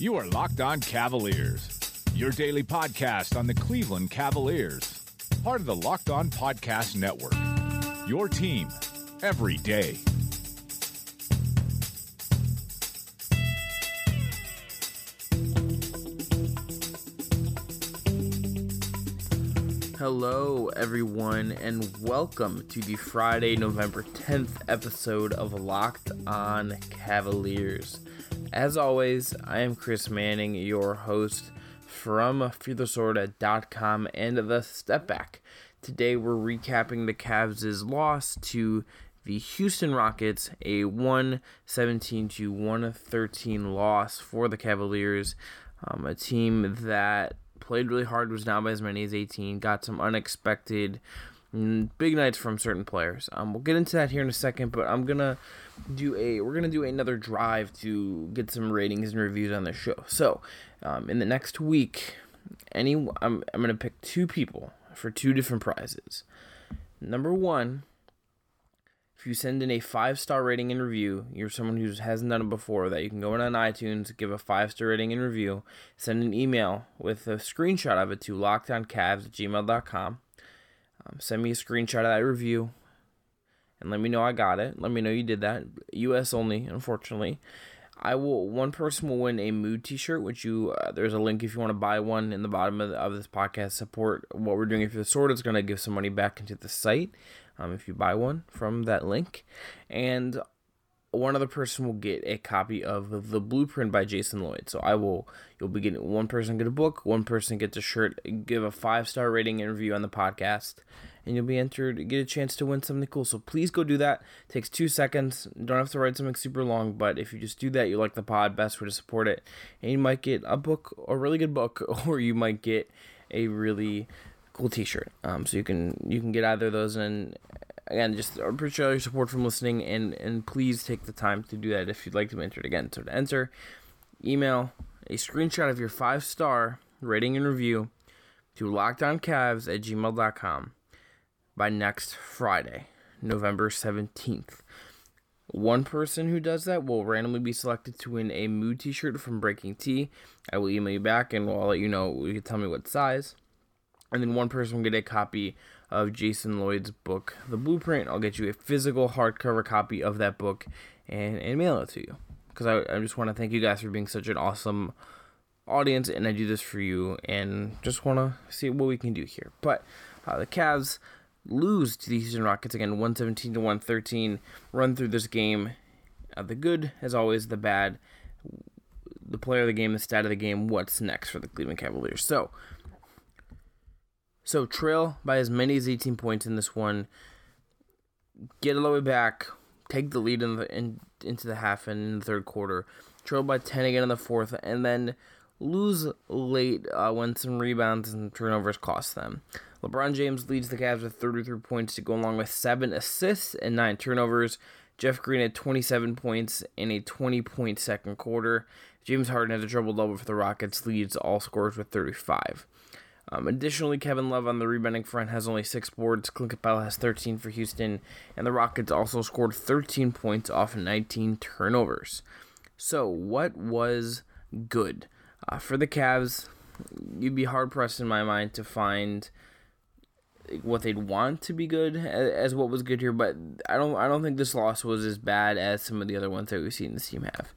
You are Locked On Cavaliers, your daily podcast on the Cleveland Cavaliers, part of the Locked On Podcast Network. Your team every day. Hello, everyone, and welcome to the Friday, November 10th episode of Locked On Cavaliers. As always, I am Chris Manning, your host from FearTheSword.com and the Step Back. Today, we're recapping the Cavs' loss to the Houston Rockets, a 117 to 113 loss for the Cavaliers, um, a team that played really hard, was down by as many as 18, got some unexpected big nights from certain players. Um, we'll get into that here in a second, but I'm gonna do a we're gonna do another drive to get some ratings and reviews on the show. So, um, in the next week, any I'm I'm gonna pick two people for two different prizes. Number one, if you send in a five star rating and review, you're someone who hasn't done it before, that you can go in on iTunes, give a five star rating and review, send an email with a screenshot of it to lockedOnCavs at gmail.com. Um, send me a screenshot of that review and let me know I got it. Let me know you did that. US only, unfortunately. I will. One person will win a mood T-shirt, which you uh, there's a link if you want to buy one in the bottom of, the, of this podcast. Support what we're doing. If the sword, it's going to give some money back into the site um, if you buy one from that link, and one other person will get a copy of the blueprint by Jason Lloyd. So I will you'll be getting one person get a book, one person gets a shirt, give a five star rating and review on the podcast, and you'll be entered get a chance to win something cool. So please go do that. It takes two seconds. Don't have to write something super long, but if you just do that, you like the pod, best way to support it. And you might get a book, a really good book, or you might get a really cool T-shirt. Um, so you can you can get either of those, and again, just appreciate all your support from listening, and and please take the time to do that if you'd like to enter it again. So to enter, email a screenshot of your five star rating and review to lockedoncavs at gmail.com by next Friday, November 17th. One person who does that will randomly be selected to win a mood t shirt from Breaking T. I will email you back and I'll let you know. You can tell me what size and then one person will get a copy of Jason Lloyd's book, The Blueprint. I'll get you a physical hardcover copy of that book and, and mail it to you. Because I, I just want to thank you guys for being such an awesome audience, and I do this for you, and just want to see what we can do here. But uh, the Cavs lose to the Houston Rockets again, 117 to 113. Run through this game. Uh, the good, as always, the bad. The player of the game, the stat of the game, what's next for the Cleveland Cavaliers. So, so trail by as many as 18 points in this one. Get all the way back. Take the lead in the in, into the half and in the third quarter. Trail by 10 again in the fourth, and then lose late uh, when some rebounds and turnovers cost them. LeBron James leads the Cavs with 33 points to go along with seven assists and nine turnovers. Jeff Green had 27 points in a 20 point second quarter. James Harden has a triple double for the Rockets, leads all scores with 35. Um, additionally, Kevin Love on the rebounding front has only six boards. Clint Capela has 13 for Houston, and the Rockets also scored 13 points off 19 turnovers. So, what was good uh, for the Cavs? You'd be hard pressed in my mind to find what they'd want to be good as, what was good here, but I don't I don't think this loss was as bad as some of the other ones that we've seen this team have.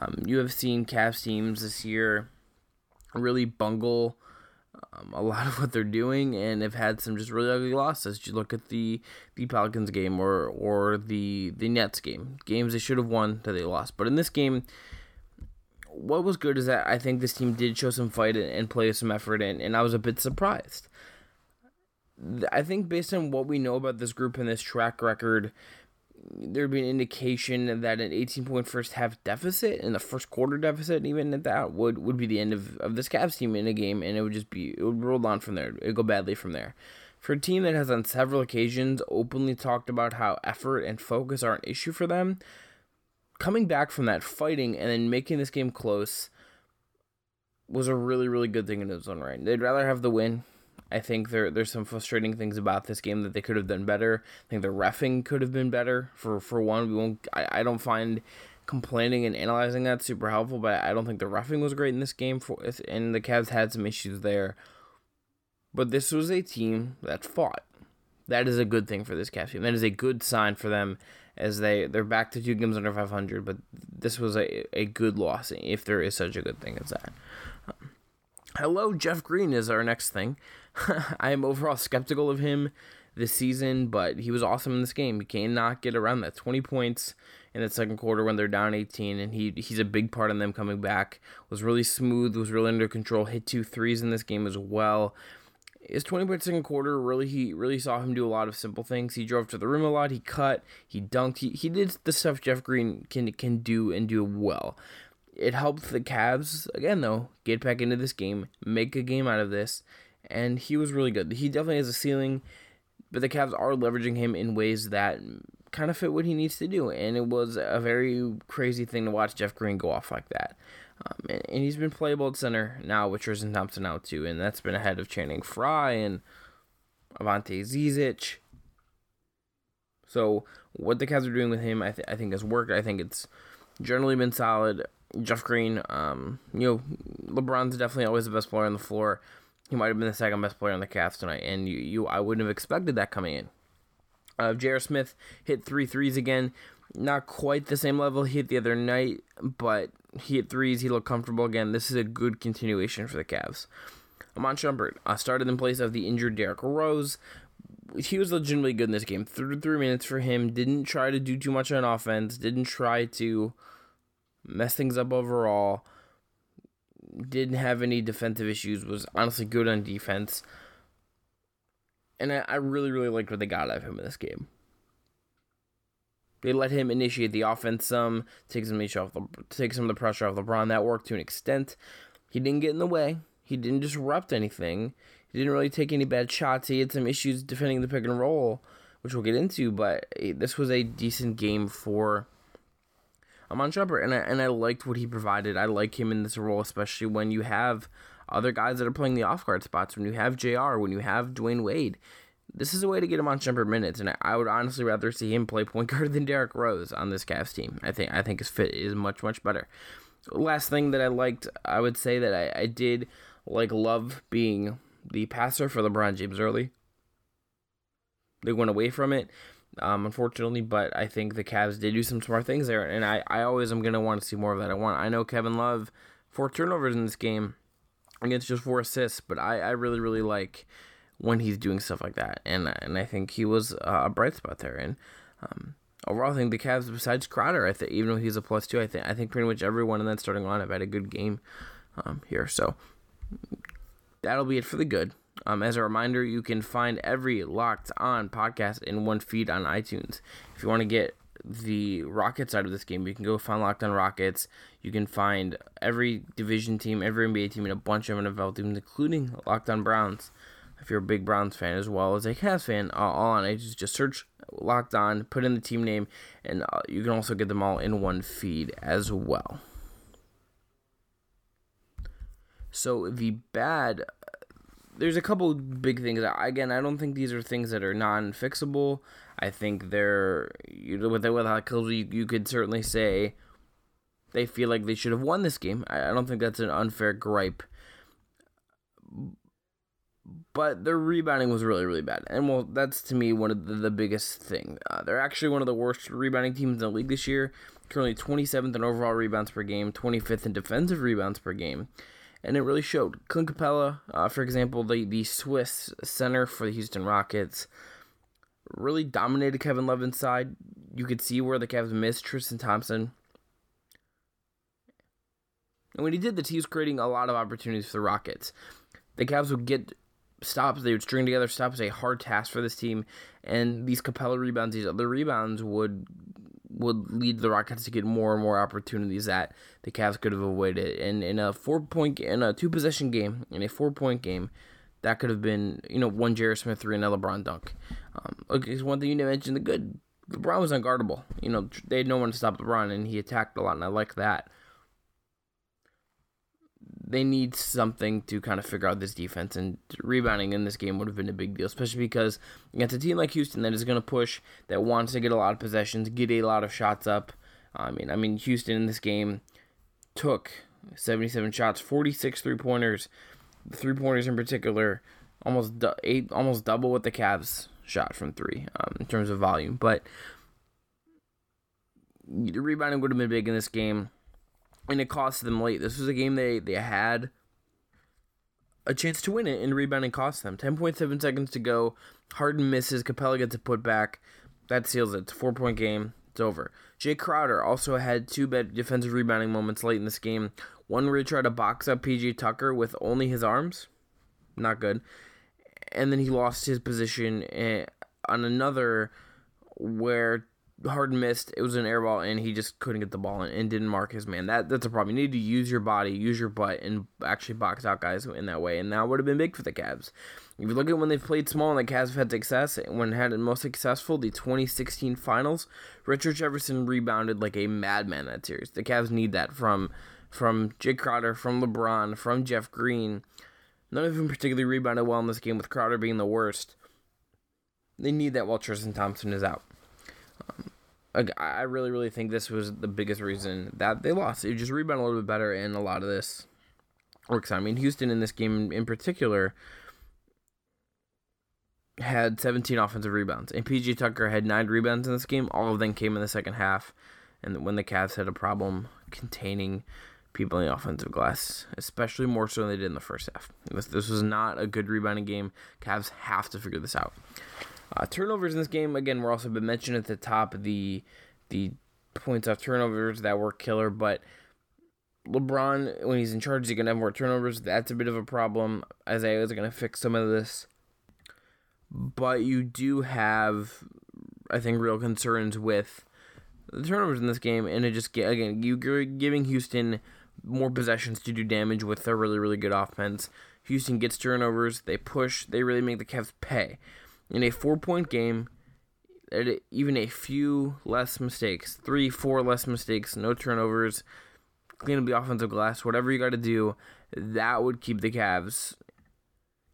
Um, you have seen Cavs teams this year really bungle um, a lot of what they're doing and have had some just really ugly losses. You look at the the Pelicans game or or the the Nets game, games they should have won that they lost. But in this game, what was good is that I think this team did show some fight and play some effort, and, and I was a bit surprised. I think based on what we know about this group and this track record, there'd be an indication that an 18 point first half deficit and the first quarter deficit, even at that, would, would be the end of, of this Cavs team in a game, and it would just be, it would roll on from there. It would go badly from there. For a team that has on several occasions openly talked about how effort and focus are an issue for them, coming back from that fighting and then making this game close was a really, really good thing in its own right. They'd rather have the win I think there there's some frustrating things about this game that they could have done better. I think the refing could have been better. For for one, we won't. I, I don't find complaining and analyzing that super helpful, but I don't think the roughing was great in this game. For and the Cavs had some issues there, but this was a team that fought. That is a good thing for this Cavs team. That is a good sign for them as they they're back to two games under 500. But this was a a good loss if there is such a good thing as that. Hello, Jeff Green is our next thing. I am overall skeptical of him this season, but he was awesome in this game. He cannot get around that 20 points in the second quarter when they're down 18, and he he's a big part in them coming back. Was really smooth, was really under control. Hit two threes in this game as well. His 20 point second quarter really he really saw him do a lot of simple things. He drove to the rim a lot. He cut. He dunked. He, he did the stuff Jeff Green can can do and do well. It helped the Cavs again though get back into this game, make a game out of this, and he was really good. He definitely has a ceiling but the Cavs are leveraging him in ways that kind of fit what he needs to do. And it was a very crazy thing to watch Jeff Green go off like that. Um, and, and, he's been playable at center now with Tristan Thompson out too, and that's been ahead of Channing Frye and Ante Zizic. So what the Cavs are doing with him, I, th- I think has worked. I think it's generally been solid. Jeff Green, um, you know, LeBron's definitely always the best player on the floor. He might have been the second best player on the Cavs tonight, and you, you I wouldn't have expected that coming in. Uh, J.R. Smith hit three threes again. Not quite the same level he hit the other night, but he hit threes. He looked comfortable again. This is a good continuation for the Cavs. Iman Shumpert uh, started in place of the injured Derrick Rose. He was legitimately good in this game. 33 minutes for him. Didn't try to do too much on offense. Didn't try to mess things up overall didn't have any defensive issues, was honestly good on defense. And I, I really, really liked what they got out of him in this game. They let him initiate the offense some, take some, off the, take some of the pressure off LeBron. That worked to an extent. He didn't get in the way. He didn't disrupt anything. He didn't really take any bad shots. He had some issues defending the pick and roll, which we'll get into. But eh, this was a decent game for Iman Shumpert, and I, and I liked what he provided. I like him in this role, especially when you have other guys that are playing the off guard spots. When you have J.R. When you have Dwyane Wade, this is a way to get Iman Shumpert minutes, and I, I would honestly rather see him play point guard than Derrick Rose on this Cavs team. I think I think his fit is much much better. Last thing that I liked, I would say that I, I did like love being the passer for LeBron James early. They went away from it um, unfortunately. But I think the Cavs did do some smart things there, and I, I always am gonna want to see more of that. I want I know Kevin Love four turnovers in this game against just four assists, but I, I really really like when he's doing stuff like that, and and I think he was a bright spot there. And um, overall, I think the Cavs, besides Crowder, I think even though he's a plus two, I think I think pretty much everyone in that starting lineup had a good game um, here. So that'll be it for the good. Um, as a reminder, you can find every Locked On podcast in one feed on iTunes. If you want to get the Rockets side of this game, you can go find Locked On Rockets. You can find every division team, every NBA team, and a bunch of NFL teams, including Locked On Browns. If you're a big Browns fan as well as a Cavs fan, uh, all on it, just search Locked On, put in the team name, and uh, you can also get them all in one feed as well. So the bad there's a couple big things. Again, I don't think these are things that are non-fixable. I think they're you know, with with Hakel, you, you could certainly say they feel like they should have won this game. I, I don't think that's an unfair gripe. But their rebounding was really, really bad, and well, that's to me one of the, the biggest thing. Uh, they're actually one of the worst rebounding teams in the league this year. Currently 27th in overall rebounds per game, 25th in defensive rebounds per game and it really showed. Clint Capela, uh, for example, the, the Swiss center for the Houston Rockets, really dominated Kevin Love inside. You could see where the Cavs missed Tristan Thompson. And when he did this, he was creating a lot of opportunities for the Rockets. The Cavs would get stops, they would string together stops, a hard task for this team. And these Capela rebounds, these other rebounds would would lead the Rockets to get more and more opportunities that the Cavs could have avoided. And in a four point in a two possession game, in a four point game, that could have been you know one J.R. Smith three and a LeBron dunk. Um, okay, one thing you didn't mention the good. LeBron was unguardable. You know they had no one to stop LeBron, and he attacked a lot, and I like that they need something to kind of figure out this defense, and rebounding in this game would have been a big deal, especially because against a team like Houston that is going to push, that wants to get a lot of possessions, get a lot of shots up. I mean, I mean Houston in this game took 77 shots, 46 three pointers, three pointers in particular, almost eight, almost double what the Cavs shot from three um, in terms of volume. But the rebounding would have been big in this game, and it cost them late. This was a game they they had a chance to win it, and rebounding cost them. 10.7 seconds to go. Harden misses. Capela gets a putback. That seals it. It's a four point game. It's over. Jae Crowder also had two bad defensive rebounding moments late in this game. One where he tried to box up PJ Tucker with only his arms. Not good. And then he lost his position eh, on another where Harden missed. It was an air ball, and he just couldn't get the ball and, and didn't mark his man. That that's a problem. You need to use your body, use your butt, and actually box out guys in that way. And that would have been big for the Cavs. If you look at when they've played small and the Cavs have had success, when had it most successful, the 2016 Finals, Richard Jefferson rebounded like a madman that series. The Cavs need that from from Jae Crowder, from LeBron, from Jeff Green. None of them particularly rebounded well in this game, with Crowder being the worst. They need that while Tristan Thompson is out. Um, I really, really think this was the biggest reason that they lost. It just rebounded a little bit better, and a lot of this works. I mean, Houston in this game in particular had 17 offensive rebounds, and PJ Tucker had nine rebounds in this game. All of them came in the second half, and when the Cavs had a problem containing people in the offensive glass, especially more so than they did in the first half. This, this was not a good rebounding game. Cavs have to figure this out. Uh, turnovers in this game again were also been mentioned at the top. The the points off turnovers that were killer, but LeBron when he's in charge, he's gonna have more turnovers. That's a bit of a problem. Isaiah is gonna fix some of this, but you do have, I think, real concerns with the turnovers in this game, and it just again you're giving Houston more possessions to do damage with their really really good offense. Houston gets turnovers, they push, they really make the Cavs pay in a four point game, even a few less mistakes, three, four less mistakes, no turnovers, clean up the offensive glass, whatever you got to do, that would keep the Cavs.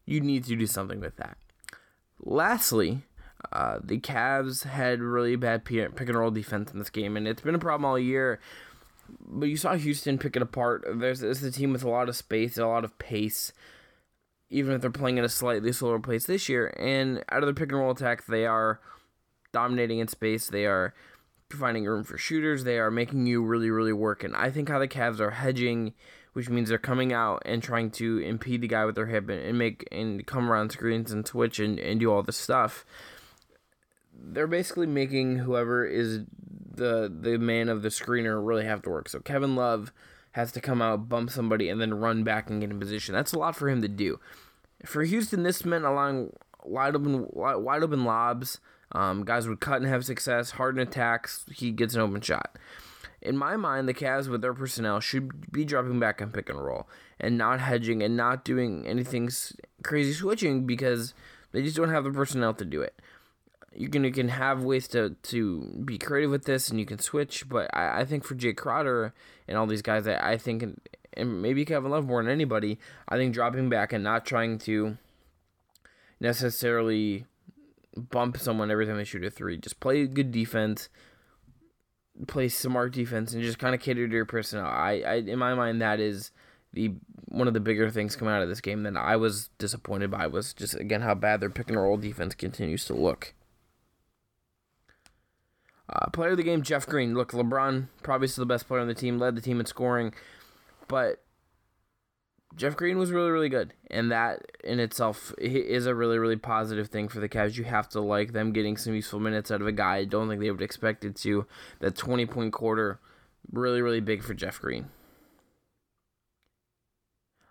You need to do something with that. Lastly, uh, the Cavs had really bad pick and roll defense in this game, and it's been a problem all year. But you saw Houston pick it apart. There's this is a team with a lot of space, a lot of pace even if they're playing in a slightly slower pace this year. And out of the pick and roll attack, they are dominating in space. They are finding room for shooters. They are making you really, really work. And I think how the Cavs are hedging, which means they're coming out and trying to impede the guy with their hip and, and make and come around screens and switch and, and do all this stuff. They're basically making whoever is the the man of the screener really have to work. So Kevin Love has to come out, bump somebody, and then run back and get in position. That's a lot for him to do. For Houston, this meant allowing wide open, wide open lobs. Um, guys would cut and have success. Harden attacks, he gets an open shot. In my mind, the Cavs with their personnel should be dropping back and pick and roll and not hedging and not doing anything crazy switching because they just don't have the personnel to do it. You can you can have ways to, to be creative with this and you can switch, but I, I think for Jae Crowder and all these guys, I, I think and maybe Kevin Love more than anybody, I think dropping back and not trying to necessarily bump someone every time they shoot a three. Just play good defense, play smart defense, and just kind of cater to your personnel. I, I, in my mind, that is the one of the bigger things coming out of this game that I was disappointed by was just again how bad their pick and roll defense continues to look. Uh, player of the game, Jeff Green. Look, LeBron probably still the best player on the team, led the team in scoring. But Jeff Green was really, really good, and that in itself is a really, really positive thing for the Cavs. You have to like them getting some useful minutes out of a guy. I don't think they would expect it to. That twenty point quarter, really, really big for Jeff Green.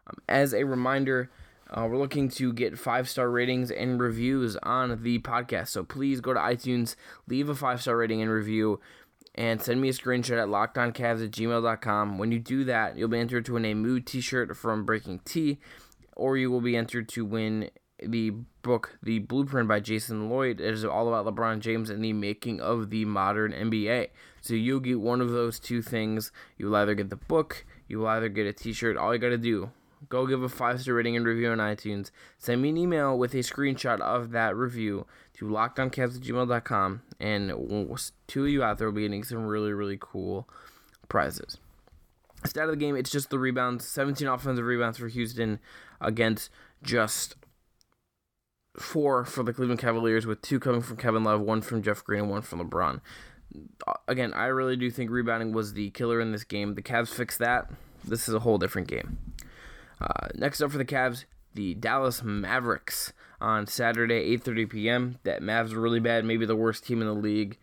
Um, as a reminder, uh, we're looking to get five star ratings and reviews on the podcast. So please go to iTunes, leave a five star rating and review and send me a screenshot at lockedoncavs at gmail.com. When you do that, you'll be entered to win a mood t shirt from Breaking T, or you will be entered to win the book, The Blueprint by Jason Lloyd. It is all about LeBron James and the making of the modern NBA. So you'll get one of those two things. You'll either get the book, you will either get a t shirt. All you got to do go give a five star rating and review on iTunes. Send me an email with a screenshot of that review to lockedOnCavs at gmail.com, and two of you out there will be getting some really, really cool prizes. Stat of the game, it's just the rebounds 17 offensive rebounds for Houston against just four for the Cleveland Cavaliers, with two coming from Kevin Love, one from Jeff Green, and one from LeBron. Uh, again, I really do think rebounding was the killer in this game. The Cavs fixed that. This is a whole different game. Uh, next up for the Cavs, the Dallas Mavericks on Saturday, 8:30 p.m. That Mavs are really bad, maybe the worst team in the league.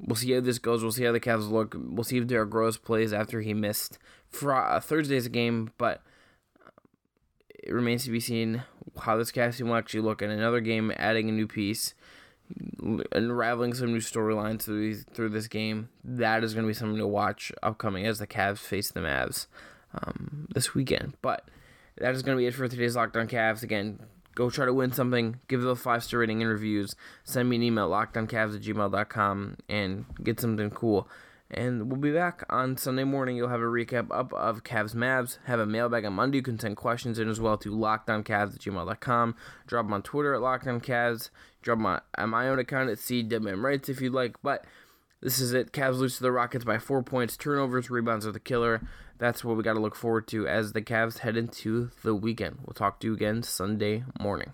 We'll see how this goes. We'll see how the Cavs look. We'll see if Derrick Rose plays after he missed for uh, Thursday's game, but it remains to be seen how this Cavs team will actually look in another game, adding a new piece, unraveling some new storylines through through this game. That is going to be something to watch upcoming as the Cavs face the Mavs um, this weekend. But that is going to be it for today's Locked On Cavs. Again, go try to win something. Give it a five star rating and reviews. Send me an email, lockedoncavs at gmail.com, and get something cool. And we'll be back on Sunday morning. You'll have a recap up of Cavs Mavs. Have a mailbag on Monday. You can send questions in as well to lockedoncavs at gmail.com. Drop them on Twitter at lockedoncavs. Drop them on my own account at CWM Rights if you'd like. But this is it. Cavs lose to the Rockets by four points. Turnovers, rebounds are the killer. That's what we got to look forward to as the Cavs head into the weekend. We'll talk to you again Sunday morning.